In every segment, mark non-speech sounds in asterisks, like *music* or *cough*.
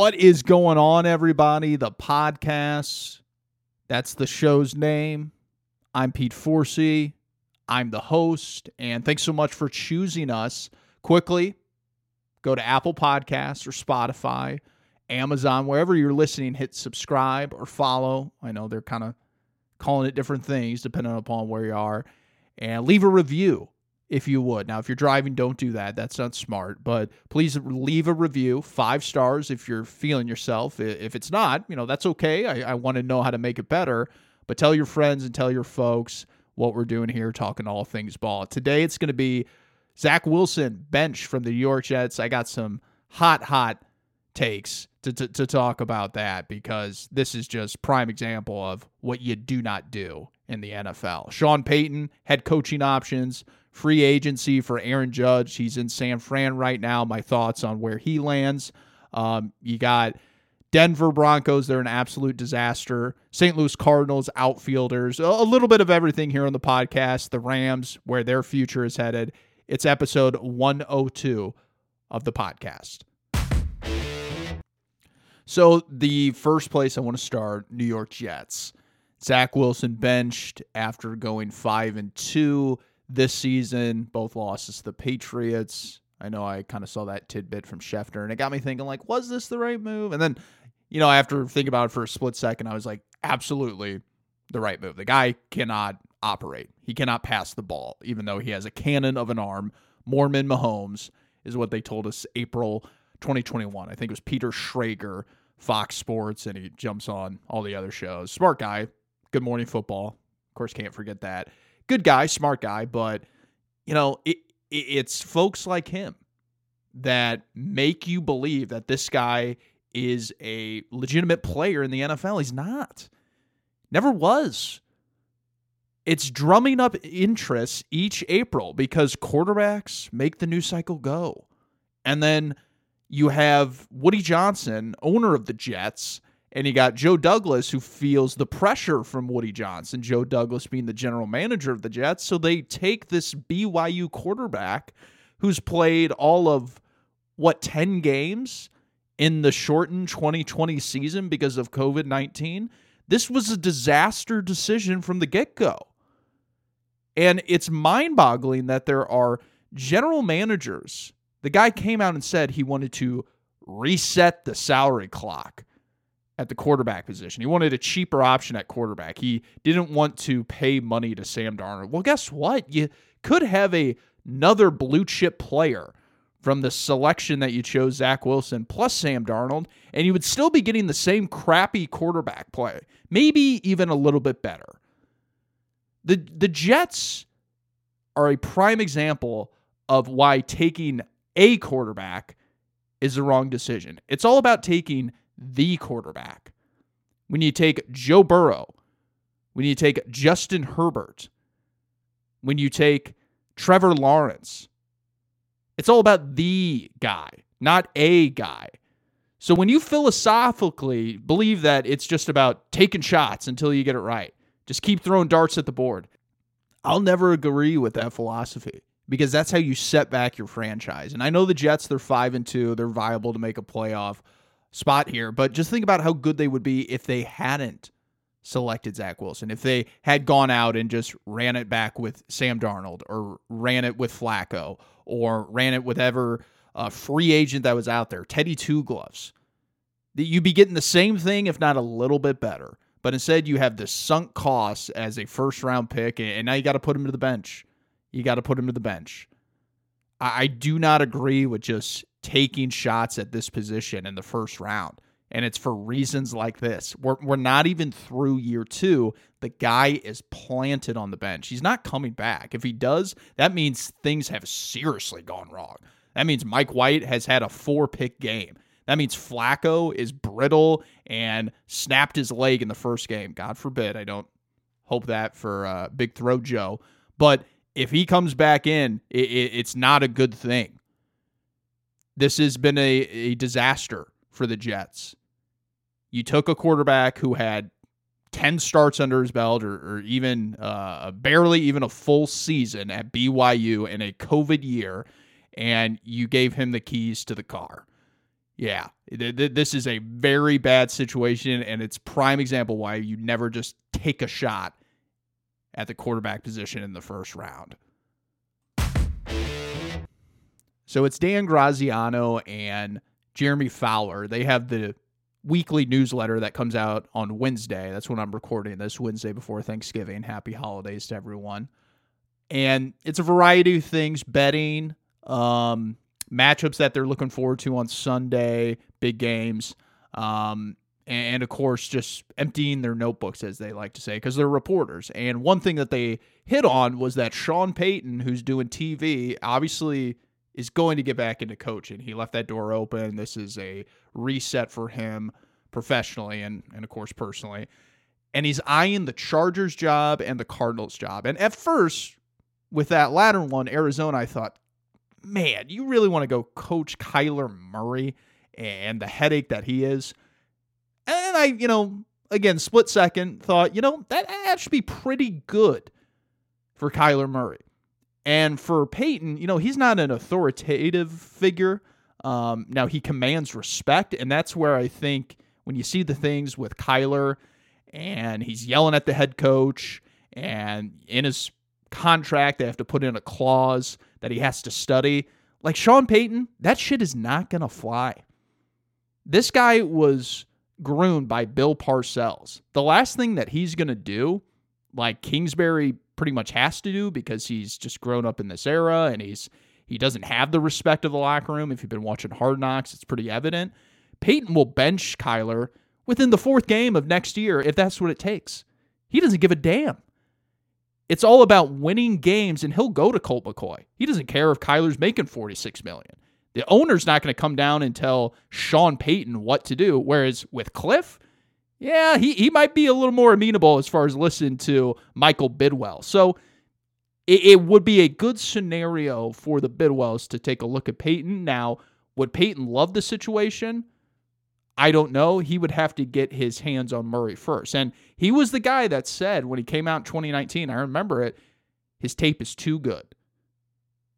What is going on, everybody? The podcast. That's the show's name. I'm Pete Forsey. I'm the host, and thanks so much for choosing us. Quickly, go to Apple Podcasts or Spotify, Amazon, wherever you're listening, hit subscribe or follow. I know they're kind of calling it different things depending upon where you are, and leave a review if you would. Now, if you're driving, don't do that. That's not smart. But please leave a review, five stars if you're feeling yourself. If it's not, you know, that's okay. I, I want to know how to make it better. But tell your friends and tell your folks what we're doing here, talking all things ball. Today, it's going to be Zach Wilson, bench from the New York Jets. I got some hot, hot takes to, to, to talk about that because this is just prime example of what you do not do in the NFL. Sean Payton, head coaching options free agency for Aaron Judge. He's in San Fran right now. My thoughts on where he lands. Um, you got Denver Broncos, they're an absolute disaster. St. Louis Cardinals, outfielders, a little bit of everything here on the podcast. The Rams, where their future is headed. It's episode 102 of the podcast. So, the first place I want to start New York Jets. Zach Wilson benched after going 5 and 2 this season, both losses to the Patriots. I know I kind of saw that tidbit from Schefter, and it got me thinking, like, was this the right move? And then, you know, after thinking about it for a split second, I was like, absolutely the right move. The guy cannot operate. He cannot pass the ball, even though he has a cannon of an arm. Mormon Mahomes is what they told us April 2021. I think it was Peter Schrager, Fox Sports, and he jumps on all the other shows. Smart guy. Good Morning Football. Of course, can't forget that good guy, smart guy, but you know, it, it, it's folks like him that make you believe that this guy is a legitimate player in the NFL. He's not. Never was. It's drumming up interest each April because quarterbacks make the news cycle go. And then you have Woody Johnson, owner of the Jets, and you got Joe Douglas, who feels the pressure from Woody Johnson, Joe Douglas being the general manager of the Jets. So they take this BYU quarterback who's played all of, what, 10 games in the shortened 2020 season because of COVID 19. This was a disaster decision from the get go. And it's mind boggling that there are general managers. The guy came out and said he wanted to reset the salary clock at the quarterback position. He wanted a cheaper option at quarterback. He didn't want to pay money to Sam Darnold. Well, guess what? You could have a, another blue chip player from the selection that you chose, Zach Wilson, plus Sam Darnold, and you would still be getting the same crappy quarterback play, maybe even a little bit better. The, the Jets are a prime example of why taking a quarterback is the wrong decision. It's all about taking the quarterback. When you take Joe Burrow, when you take Justin Herbert, when you take Trevor Lawrence, it's all about the guy, not a guy. So when you philosophically believe that it's just about taking shots until you get it right, just keep throwing darts at the board. I'll never agree with that philosophy because that's how you set back your franchise. And I know the Jets, they're 5 and 2, they're viable to make a playoff spot here, but just think about how good they would be if they hadn't selected Zach Wilson. If they had gone out and just ran it back with Sam Darnold or ran it with Flacco or ran it with ever uh, free agent that was out there, Teddy Two Gloves, that you'd be getting the same thing, if not a little bit better. But instead, you have the sunk costs as a first round pick, and now you got to put him to the bench. You got to put him to the bench. I do not agree with just taking shots at this position in the first round. And it's for reasons like this. We're, we're not even through year two. The guy is planted on the bench. He's not coming back. If he does, that means things have seriously gone wrong. That means Mike White has had a four pick game. That means Flacco is brittle and snapped his leg in the first game. God forbid. I don't hope that for uh, Big Throw Joe. But if he comes back in, it, it, it's not a good thing. This has been a, a disaster for the Jets. You took a quarterback who had 10 starts under his belt or, or even uh, barely even a full season at BYU in a COVID year, and you gave him the keys to the car. yeah, this is a very bad situation, and it's prime example why you never just take a shot at the quarterback position in the first round. So it's Dan Graziano and Jeremy Fowler. They have the weekly newsletter that comes out on Wednesday. That's when I'm recording this Wednesday before Thanksgiving. Happy holidays to everyone. And it's a variety of things betting, um, matchups that they're looking forward to on Sunday, big games. Um, and of course, just emptying their notebooks, as they like to say, because they're reporters. And one thing that they hit on was that Sean Payton, who's doing TV, obviously is going to get back into coaching. He left that door open. This is a reset for him professionally and, and of course, personally. And he's eyeing the Chargers job and the Cardinals job. And at first, with that latter one, Arizona, I thought, man, you really want to go coach Kyler Murray and the headache that he is. And I, you know, again, split second thought, you know, that, that should be pretty good for Kyler Murray. And for Payton, you know, he's not an authoritative figure. Um, now he commands respect, and that's where I think when you see the things with Kyler and he's yelling at the head coach, and in his contract they have to put in a clause that he has to study. Like Sean Payton, that shit is not gonna fly. This guy was groomed by Bill Parcells. The last thing that he's gonna do, like Kingsbury pretty much has to do because he's just grown up in this era and he's he doesn't have the respect of the locker room. If you've been watching Hard Knocks, it's pretty evident. Payton will bench Kyler within the fourth game of next year if that's what it takes. He doesn't give a damn. It's all about winning games, and he'll go to Colt McCoy. He doesn't care if Kyler's making 46 million. The owner's not going to come down and tell Sean Payton what to do. Whereas with Cliff, yeah, he, he might be a little more amenable as far as listening to Michael Bidwill. So it, it would be a good scenario for the Bidwills to take a look at Payton. Now, would Payton love the situation? I don't know. He would have to get his hands on Murray first. And he was the guy that said when he came out in 2019, I remember it, his tape is too good.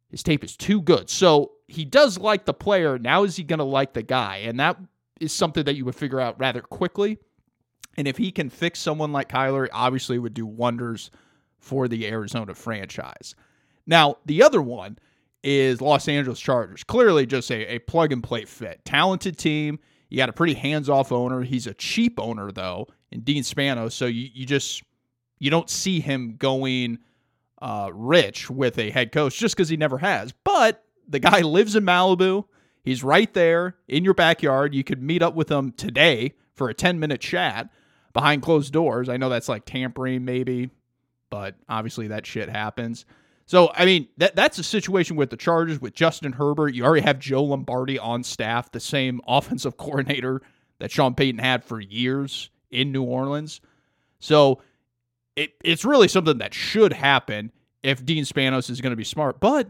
His tape is too good. So he does like the player. Now is he going to like the guy? And that is something that you would figure out rather quickly. And if he can fix someone like Kyler, obviously would do wonders for the Arizona franchise. Now, the other one is Los Angeles Chargers. Clearly just a, a plug and play fit. Talented team. You got a pretty hands off owner. He's a cheap owner, though, in Dean Spanos. So you, you just you don't see him going uh, rich with a head coach just because he never has. But the guy lives in Malibu. He's right there in your backyard. You could meet up with him today for a 10 minute chat behind closed doors. I know that's like tampering, maybe, but obviously that shit happens. So, I mean, that that's a situation with the Chargers with Justin Herbert. You already have Joe Lombardi on staff, the same *laughs* offensive coordinator that Sean Payton had for years in New Orleans. So, it, it's really something that should happen if Dean Spanos is going to be smart. But,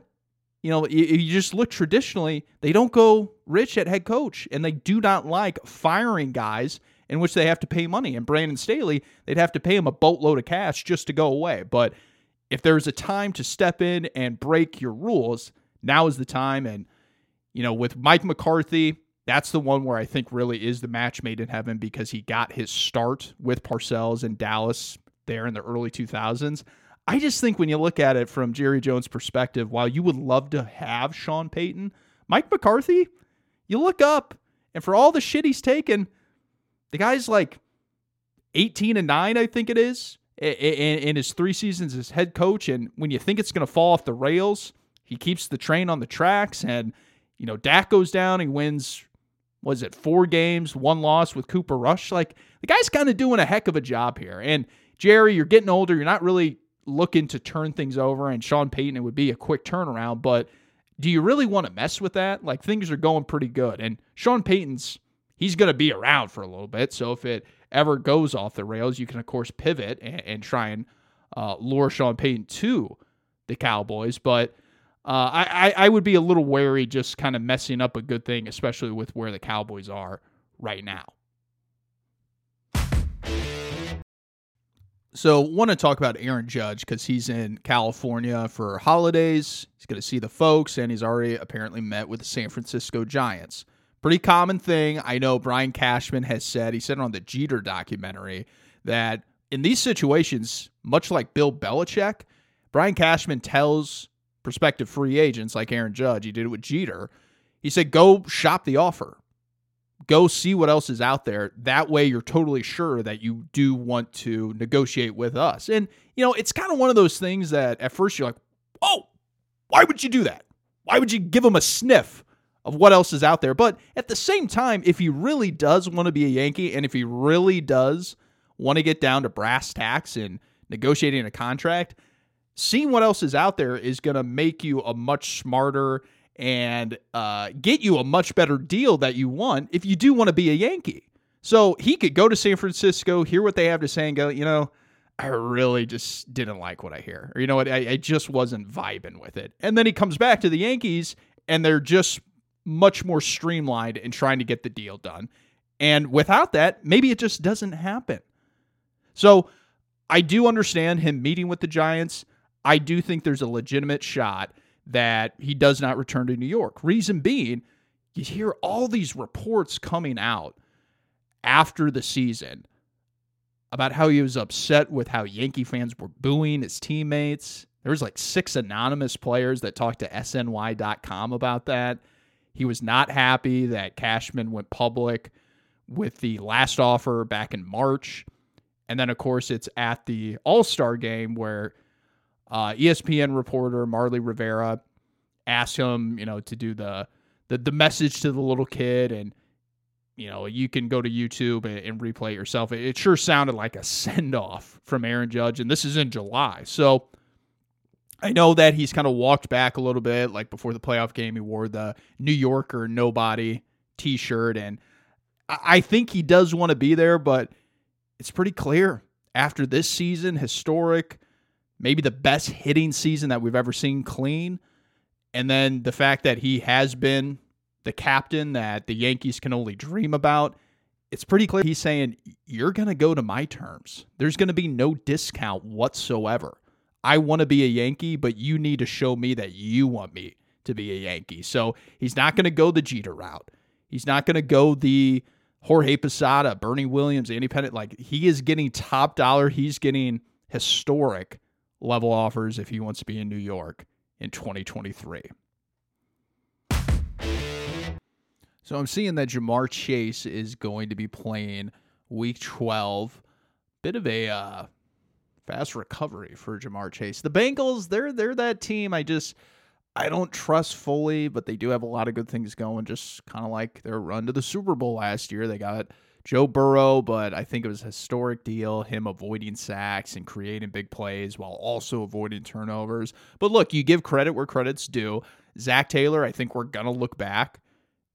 you know, you, you just look traditionally, they don't go rich at head coach, and they do not like firing guys in which they have to pay money. And Brandon Staley, they'd have to pay him a boatload of cash just to go away. But if there's a time to step in and break your rules, now is the time. And, you know, with Mike McCarthy, that's the one where I think really is the match made in heaven because he got his start with Parcells in Dallas there in the early 2000s. I just think when you look at it from Jerry Jones' perspective, while you would love to have Sean Payton, Mike McCarthy, you look up and for all the shit he's taken, the guy's like 18 and 9, I think it is, in, his three seasons as head coach. And when you think it's going to fall off the rails, he keeps the train on the tracks. And, you know, Dak goes down, he wins, was it four games, one loss with Cooper Rush? Like, the guy's kind of doing a heck of a job here. And, Jerry, you're getting older. You're not really looking to turn things over. And Sean Payton, it would be a quick turnaround. But do you really want to mess with that? Like, things are going pretty good. And Sean Payton's he's going to be around for a little bit. So if it ever goes off the rails, you can, of course, pivot and, and try and uh, lure Sean Payton to the Cowboys. But uh, I, I would be a little wary just kind of messing up a good thing, especially with where the Cowboys are right now. So, want to talk about Aaron Judge because he's in California for holidays. He's going to see the folks, and he's already apparently met with the San Francisco Giants Pretty common thing. I know Brian Cashman has said, he said on the Jeter documentary, that in these situations, much like Bill Belichick, Brian Cashman tells prospective free agents like Aaron Judge, he did it with Jeter. He said, go shop the offer. Go see what else is out there. That way, you're totally sure that you do want to negotiate with us. And, you know, it's kind of one of those things that at first you're like, oh, why would you do that? Why would you give him a sniff of what else is out there? But at the same time, if he really does want to be a Yankee and if he really does want to get down to brass tacks and negotiating a contract, seeing what else is out there is going to make you a much smarter and uh, get you a much better deal that you want if you do want to be a Yankee. So he could go to San Francisco, hear what they have to say, and go, you know, I really just didn't like what I hear. Or, you know what, I, I just wasn't vibing with it. And then he comes back to the Yankees, and they're just much more streamlined in trying to get the deal done. And without that, maybe it just doesn't happen. So I do understand him meeting with the Giants. I do think there's a legitimate shot that he does not return to New York. Reason being, you hear all these reports coming out after the season about how he was upset with how Yankee fans were booing his teammates. There was like six anonymous players that talked to SNY.com about that. He was not happy that Cashman went public with the last offer back in March. And then, of course, it's at the All Star game where uh, ESPN reporter Marly Rivera asked him, you know, to do the, the the message to the little kid, and you know, you can go to YouTube and, and replay it yourself. It, it sure sounded like a *laughs* send off from Aaron Judge, and this is in July, so. I know that he's kind of walked back a little bit. Like before the playoff game, he wore the New Yorker nobody t shirt. And I think he does want to be there, but it's pretty clear after this season, historic, maybe the best hitting season that we've ever seen clean. And then the fact that he has been the captain that the Yankees can only dream about. It's pretty clear he's saying, You're going to go to my terms. There's going to be no discount whatsoever. I want to be a Yankee, but you need to show me that you want me to be a Yankee. So he's not going to go the Jeter route. He's not going to go the Jorge Posada, Bernie Williams, Andy Pettitte. Like he is getting top dollar. He's getting historic level offers if he wants to be in New York in 2023. So I'm seeing that Ja'Marr Chase is going to be playing week 12. Bit of a uh, fast recovery for Ja'Marr Chase. The Bengals, they're they're that team I just I don't trust fully, but they do have a lot of good things going. Just kind of like their run to the Super Bowl last year. They got Joe Burrow, but I think it was a historic deal, him avoiding sacks and creating big plays while also avoiding turnovers. But look, you give credit where credit's due. Zac Taylor, I think we're going to look back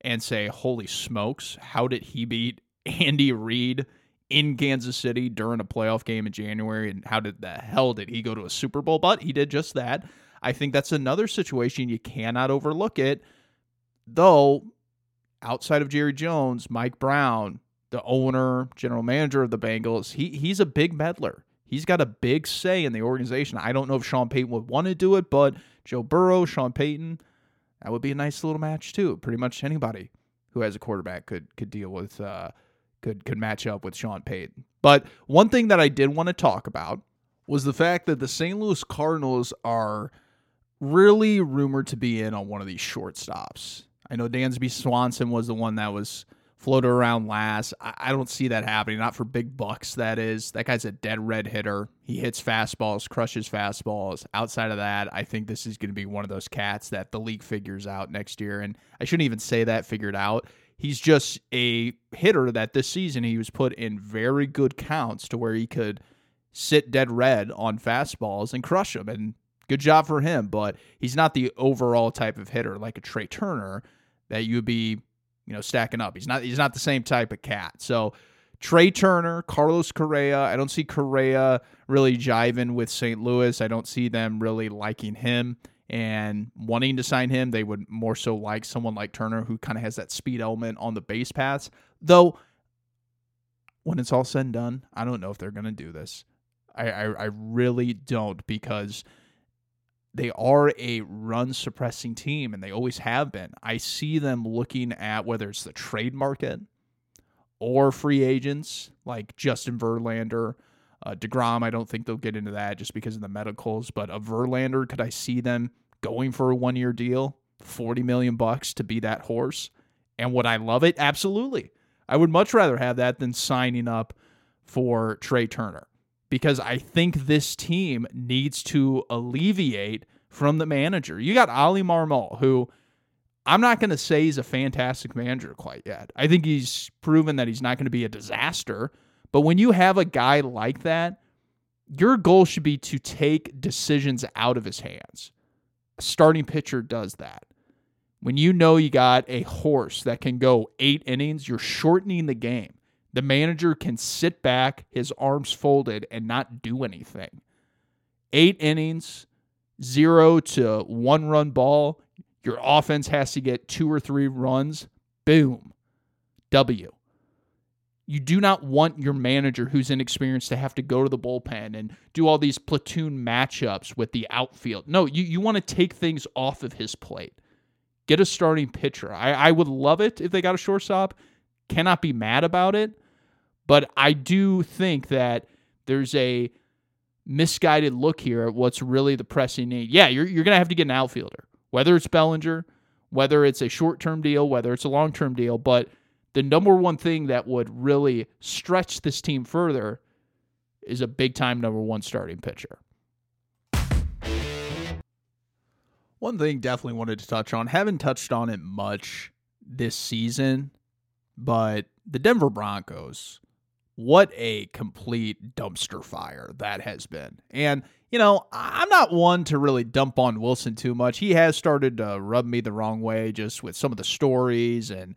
and say, holy smokes, how did he beat Andy Reid in Kansas City during a playoff game in January? And how did the hell did he go to a Super Bowl? But he did just that. I think that's another situation you cannot overlook it. Though, outside of Jerry Jones, Mike Brown, the owner, general manager of the Bengals, he he's a big meddler. He's got a big say in the organization. I don't know if Sean Payton would want to do it, but Joe Burrow, Sean Payton, that would be a nice little match too. Pretty much anybody who has a quarterback could could deal with uh, could could match up with Sean Payton. But one thing that I did want to talk about was the fact that the St. Louis Cardinals are really rumored to be in on one of these shortstops. I know Dansby Swanson was the one that was floated around last. I, don't see that happening. Not for big bucks, that is. That guy's a dead red hitter. He hits fastballs, crushes fastballs. Outside of that, I think this is going to be one of those cats that the league figures out next year. And I shouldn't even say that figured out. He's just a hitter that this season he was put in very good counts to where he could sit dead red on fastballs and crush them. And good job for him. But he's not the overall type of hitter like a Trea Turner that you would be you know, stacking up. He's not he's not the same type of cat. So Trea Turner, Carlos Correa. I don't see Correa really jiving with St. Louis. I don't see them really liking him and wanting to sign him. They would more so like someone like Turner who kind of has that speed element on the base paths. Though when it's all said and done, I don't know if they're going to do this. I, I, I really don't because they are a run suppressing team and they always have been. I see them looking at whether it's the trade market or free agents like Justin Verlander. Uh, DeGrom, I don't think they'll get into that just because of the medicals, but a Verlander, could I see them going for a one year deal, 40 million bucks to be that horse? And would I love it? Absolutely. I would much rather have that than signing up for Trea Turner because I think this team needs to alleviate from the manager. You got Oli Marmol, who I'm not going to say he's a fantastic manager quite yet. I think he's proven that he's not going to be a disaster. But when you have a guy like that, your goal should be to take decisions out of his hands. A starting pitcher does that. When you know you got a horse that can go eight innings, you're shortening the game. The manager can sit back, his arms folded, and not do anything. Eight innings, zero to one run ball. Your offense has to get two or three runs. Boom. W. You do not want your manager who's inexperienced to have to go to the bullpen and do all these platoon matchups with the outfield. No, you, you want to take things off of his plate. Get a starting pitcher. I, I would love it if they got a shortstop cannot be mad about it. But I do think that there's a misguided look here at what's really the pressing need. Yeah, you're, you're going to have to get an outfielder, whether it's Bellinger, whether it's a short term deal, whether it's a long term deal. But the number one thing that would really stretch this team further is a big time number one starting pitcher. One thing definitely wanted to touch on, haven't touched on it much this season, but the Denver Broncos, what a complete dumpster fire that has been. And, you know, I'm not one to really dump on Wilson too much. He has started to rub me the wrong way just with some of the stories and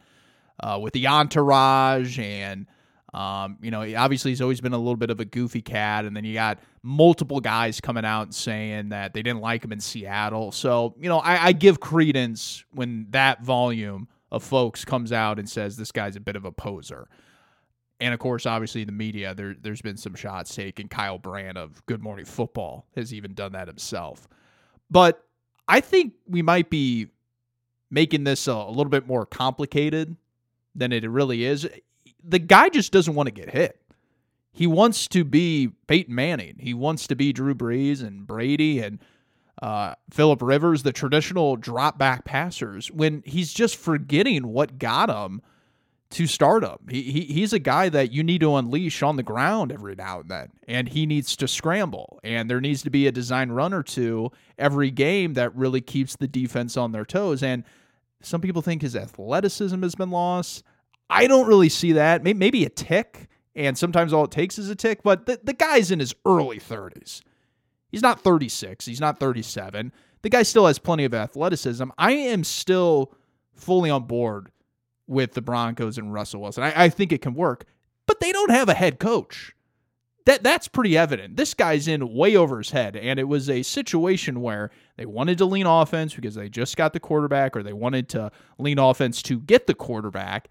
uh, with the entourage and. Um, you know, obviously he's always been a little bit of a goofy cat, and then you got multiple guys coming out and saying that they didn't like him in Seattle. So, you know, I, I give credence when that volume of folks comes out and says this guy's a bit of a poser. And of course, obviously, the media, there, there's been some shots taken. Kyle Brandt of Good Morning Football has even done that himself. But I think we might be making this a, a little bit more complicated than it really is. The guy just doesn't want to get hit. He wants to be Peyton Manning. He wants to be Drew Brees and Brady and uh, Philip Rivers, the traditional drop back passers, when he's just forgetting what got him to stardom. He, he he's a guy that you need to unleash on the ground every now and then, and he needs to scramble. And there needs to be a design run or two every game that really keeps the defense on their toes. And some people think his athleticism has been lost. I don't really see that. Maybe a tick, and sometimes all it takes is a tick. But the, the guy's in his early 30s. He's not 36. He's not 37. The guy still has plenty of athleticism. I am still fully on board with the Broncos and Russell Wilson. I, I think it can work, but they don't have a head coach. That that's pretty evident. This guy's in way over his head, and it was a situation where they wanted to lean offense because they just got the quarterback, or they wanted to lean offense to get the quarterback,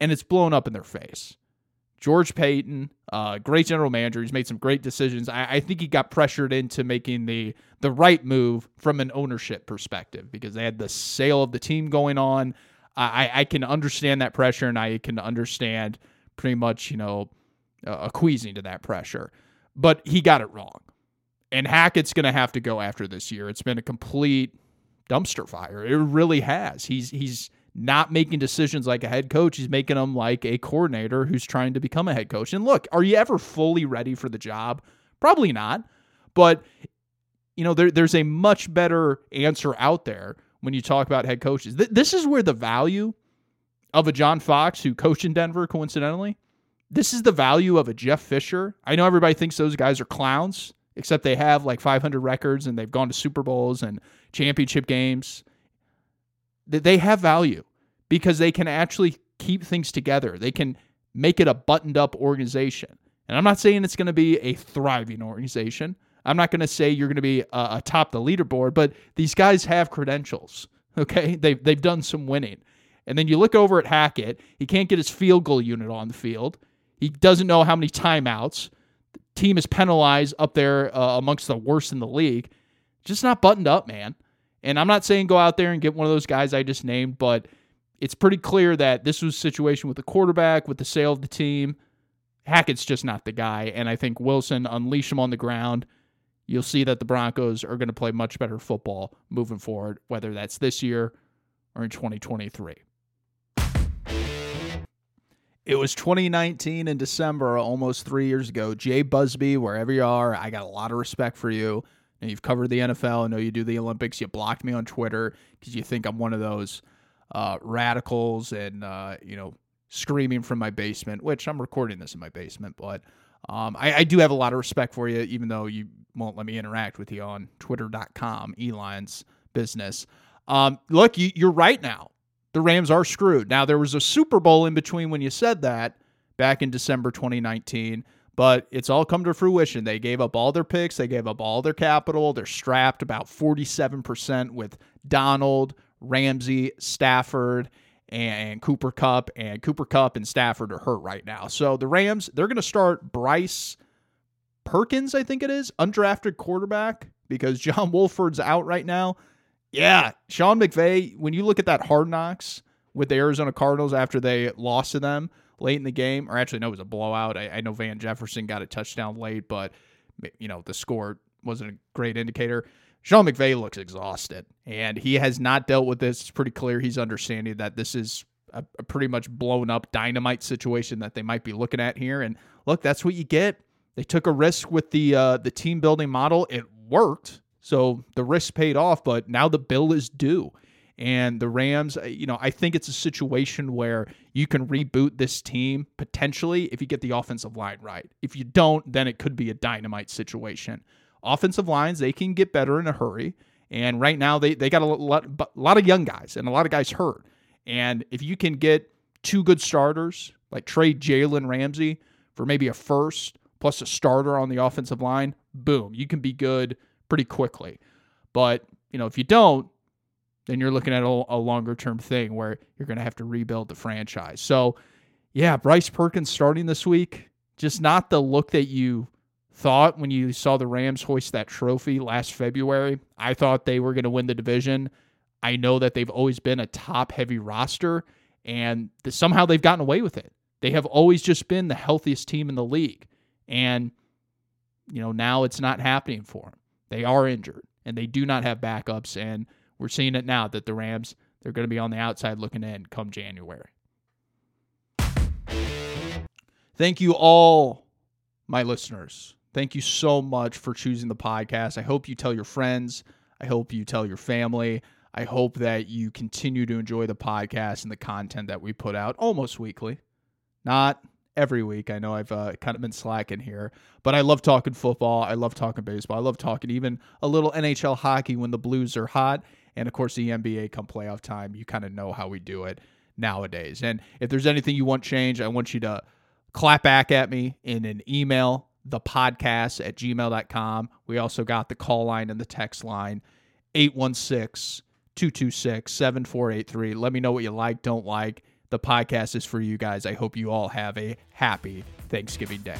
and it's blown up in their face. George Paton, uh, great general manager. He's made some great decisions. I, I, think he got pressured into making the the right move from an ownership perspective because they had the sale of the team going on. I, I can understand that pressure, and I can understand pretty much you know uh, acquiescing to that pressure. But he got it wrong, and Hackett's going to have to go after this year. It's been a complete dumpster fire. It really has. He's he's not making decisions like a head coach. He's making them like a coordinator who's trying to become a head coach. And look, are you ever fully ready for the job? Probably not. But, you know, there, there's a much better answer out there when you talk about head coaches. Th- this is where the value of a John Fox, who coached in Denver, coincidentally, this is the value of a Jeff Fisher. I know everybody thinks those guys are clowns, except they have like 500 records and they've gone to Super Bowls and championship games. They have value because they can actually keep things together. They can make it a buttoned up organization. And I'm not saying it's going to be a thriving organization. I'm not going to say you're going to be uh, atop the leaderboard, but these guys have credentials. *laughs* Okay, they've they've done some winning. And then you look over at Hackett. He can't get his field goal unit on the field. He doesn't know how many timeouts. The team is penalized up there uh, amongst the worst in the league. just not buttoned up, man. And I'm not saying go out there and get one of those guys I just named, but it's pretty clear that this was a situation with the quarterback, with the sale of the team. Hackett's just not the guy. And I think Wilson, unleash him on the ground. You'll see that the Broncos are going to play much better football moving forward, whether that's this year or in 2023. It was 2019 in December, almost three years ago. Jay Busbee, wherever you are, I got a lot of respect for you. And you've covered the NFL. I know you do the Olympics. You blocked me on Twitter because you think I'm one of those uh, radicals and, uh, you know, screaming from my basement, which I'm recording this in my basement. But um, I, I, do have a lot of respect for you, even though you won't let me interact with you on twitter.com, Elon's business. Um, look, you, you're right now the Rams are screwed. Now, there was a Super Bowl in between when you said that back in December 2019, but it's all come to fruition. They gave up all their picks, they gave up all their capital. They're strapped about 47% with Donald, Ramsey, Stafford, and Cooper Kupp. And Cooper Kupp and Stafford are hurt right now. So the Rams, they're going to start Bryce Perkins, I think it is, undrafted quarterback, because John Wolford's out right now. Yeah, Sean McVay, when you look at that hard knocks with the Arizona Cardinals after they lost to them late in the game, or actually, no, it was a blowout. I, I know Van Jefferson got a touchdown late, but, you know, the score wasn't a great indicator. Sean McVay looks exhausted, and he has not dealt with this. It's pretty clear he's understanding that this is a, a pretty much blown up dynamite situation that they might be looking at here. And look, that's what you get. They took a risk with the uh, the team building model. It worked. So the risk paid off, but now the bill is due. And the Rams, uh, you know, I think it's a situation where you can reboot this team potentially if you get the offensive line right. If you don't, then it could be a dynamite situation. Offensive lines, they can get better in a hurry. And right now, they, they got a lot, a lot of young guys and a lot of guys hurt. And if you can get two good starters, like trade Jalen Ramsey for maybe a first plus a starter on the offensive line, boom, you can be good pretty quickly. But, you know, if you don't, then you're looking at a, a longer term thing where you're going to have to rebuild the franchise. So, yeah, Bryce Perkins starting this week, just not the look that you thought when you saw the Rams hoist that trophy last February. I thought they were going to win the division. I know that they've always been a top heavy roster, and somehow they've gotten away with it. They have always just been the healthiest team in the league. And, you know, now it's not happening for them. They are injured and they do not have backups. And we're seeing it now that the Rams, they're going to be on the outside looking in come January. Thank you all, my listeners. Thank you so much for choosing the podcast. I hope you tell your friends. I hope you tell your family. I hope that you continue to enjoy the podcast and the content that we put out almost weekly. Not every week. I know I've uh, kind of been slacking here, but I love talking football. I love talking baseball. I love talking even a little NHL hockey when the Blues are hot. And of course, the NBA come playoff time. You kind of know how we do it nowadays. And if there's anything you want changed, I want you to clap back at me in an email, the podcast at gmail.com. We also got the call line and the text line, 816 226 7483. Let me know what you like, don't like the podcast is for you guys. I hope you all have a happy Thanksgiving Day.